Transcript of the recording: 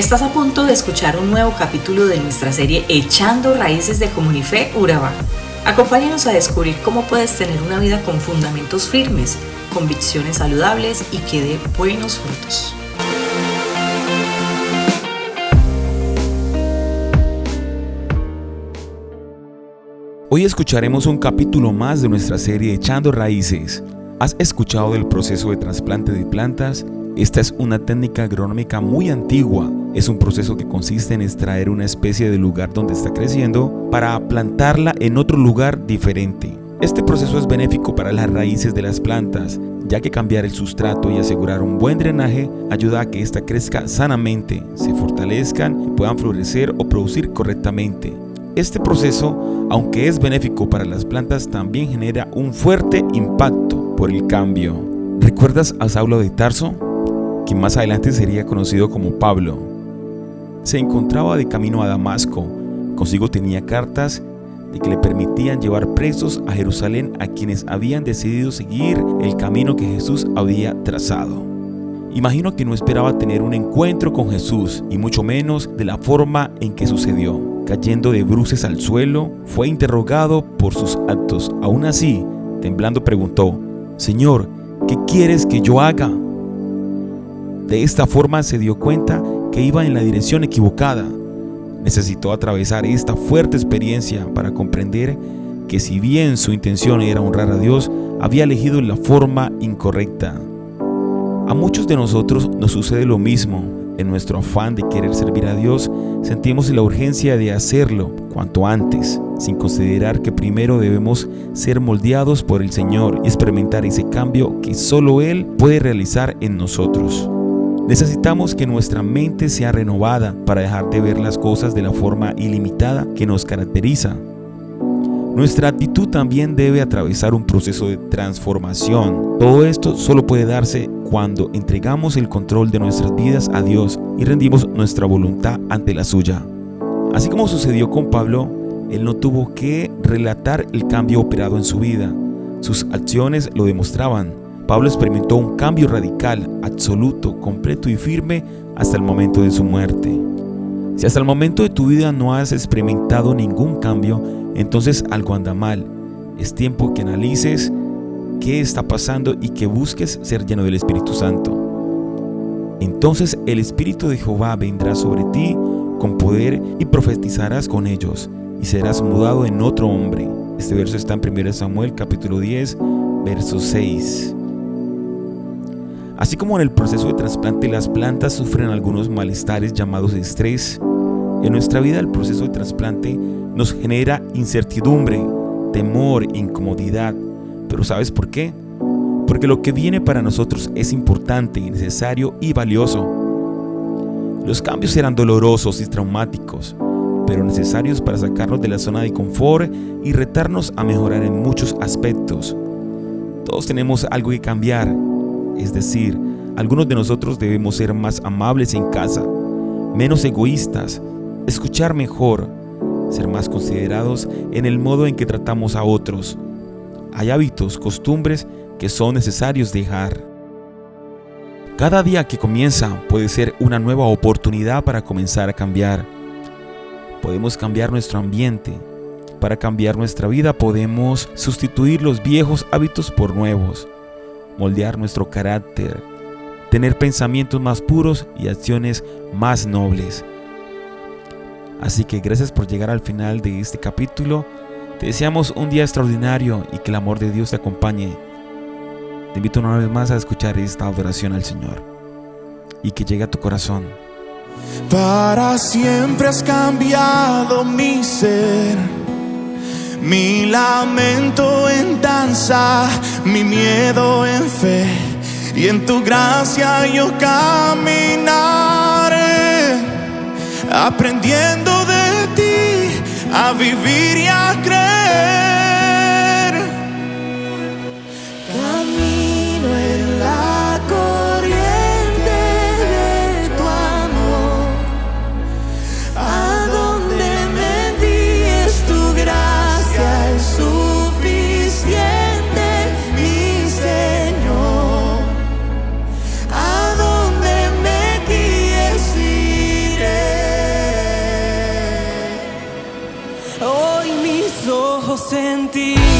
Estás a punto de escuchar un nuevo capítulo de nuestra serie Echando Raíces de Comunife Urabá. Acompáñanos a descubrir cómo puedes tener una vida con fundamentos firmes, convicciones saludables y que dé buenos frutos. Hoy escucharemos un capítulo más de nuestra serie Echando Raíces. ¿Has escuchado del proceso de trasplante de plantas? Esta es una técnica agronómica muy antigua. Es un proceso que consiste en extraer una especie de lugar donde está creciendo para plantarla en otro lugar diferente. Este proceso es benéfico para las raíces de las plantas, ya que cambiar el sustrato y asegurar un buen drenaje ayuda a que ésta crezca sanamente, se fortalezcan y puedan florecer o producir correctamente. Este proceso, aunque es benéfico para las plantas, también genera un fuerte impacto por el cambio. ¿Recuerdas a Saulo de Tarso? Quien más adelante sería conocido como Pablo. Se encontraba de camino a Damasco, consigo tenía cartas de que le permitían llevar presos a Jerusalén a quienes habían decidido seguir el camino que Jesús había trazado. Imagino que no esperaba tener un encuentro con Jesús y mucho menos de la forma en que sucedió. Cayendo de bruces al suelo, fue interrogado por sus actos. Aún así, temblando preguntó, Señor, ¿qué quieres que yo haga? De esta forma se dio cuenta que iba en la dirección equivocada. Necesitó atravesar esta fuerte experiencia para comprender que si bien su intención era honrar a Dios, había elegido la forma incorrecta. A muchos de nosotros nos sucede lo mismo. En nuestro afán de querer servir a Dios, sentimos la urgencia de hacerlo cuanto antes, sin considerar que primero debemos ser moldeados por el Señor y experimentar ese cambio que solo Él puede realizar en nosotros. Necesitamos que nuestra mente sea renovada para dejar de ver las cosas de la forma ilimitada que nos caracteriza. Nuestra actitud también debe atravesar un proceso de transformación. Todo esto solo puede darse cuando entregamos el control de nuestras vidas a Dios y rendimos nuestra voluntad ante la suya. Así como sucedió con Pablo, él no tuvo que relatar el cambio operado en su vida. Sus acciones lo demostraban. Pablo experimentó un cambio radical, absoluto, completo y firme hasta el momento de su muerte. Si hasta el momento de tu vida no has experimentado ningún cambio, entonces algo anda mal. Es tiempo que analices qué está pasando y que busques ser lleno del Espíritu Santo. Entonces el Espíritu de Jehová vendrá sobre ti con poder y profetizarás con ellos y serás mudado en otro hombre. Este verso está en 1 Samuel capítulo 10, verso 6. Así como en el proceso de trasplante las plantas sufren algunos malestares llamados estrés, en nuestra vida el proceso de trasplante nos genera incertidumbre, temor, incomodidad. Pero ¿sabes por qué? Porque lo que viene para nosotros es importante, necesario y valioso. Los cambios serán dolorosos y traumáticos, pero necesarios para sacarnos de la zona de confort y retarnos a mejorar en muchos aspectos. Todos tenemos algo que cambiar, es decir, algunos de nosotros debemos ser más amables en casa, menos egoístas, escuchar mejor, ser más considerados en el modo en que tratamos a otros. Hay hábitos, costumbres que son necesarios dejar. Cada día que comienza puede ser una nueva oportunidad para comenzar a cambiar. Podemos cambiar nuestro ambiente. Para cambiar nuestra vida podemos sustituir los viejos hábitos por nuevos moldear nuestro carácter, tener pensamientos más puros y acciones más nobles. Así que gracias por llegar al final de este capítulo. Te deseamos un día extraordinario y que el amor de Dios te acompañe. Te invito una vez más a escuchar esta adoración al Señor y que llegue a tu corazón. Para siempre has cambiado mi ser mi lamento en danza, mi miedo en fe, y en tu gracia yo caminaré, aprendiendo de ti a vivir y a creer. sentido.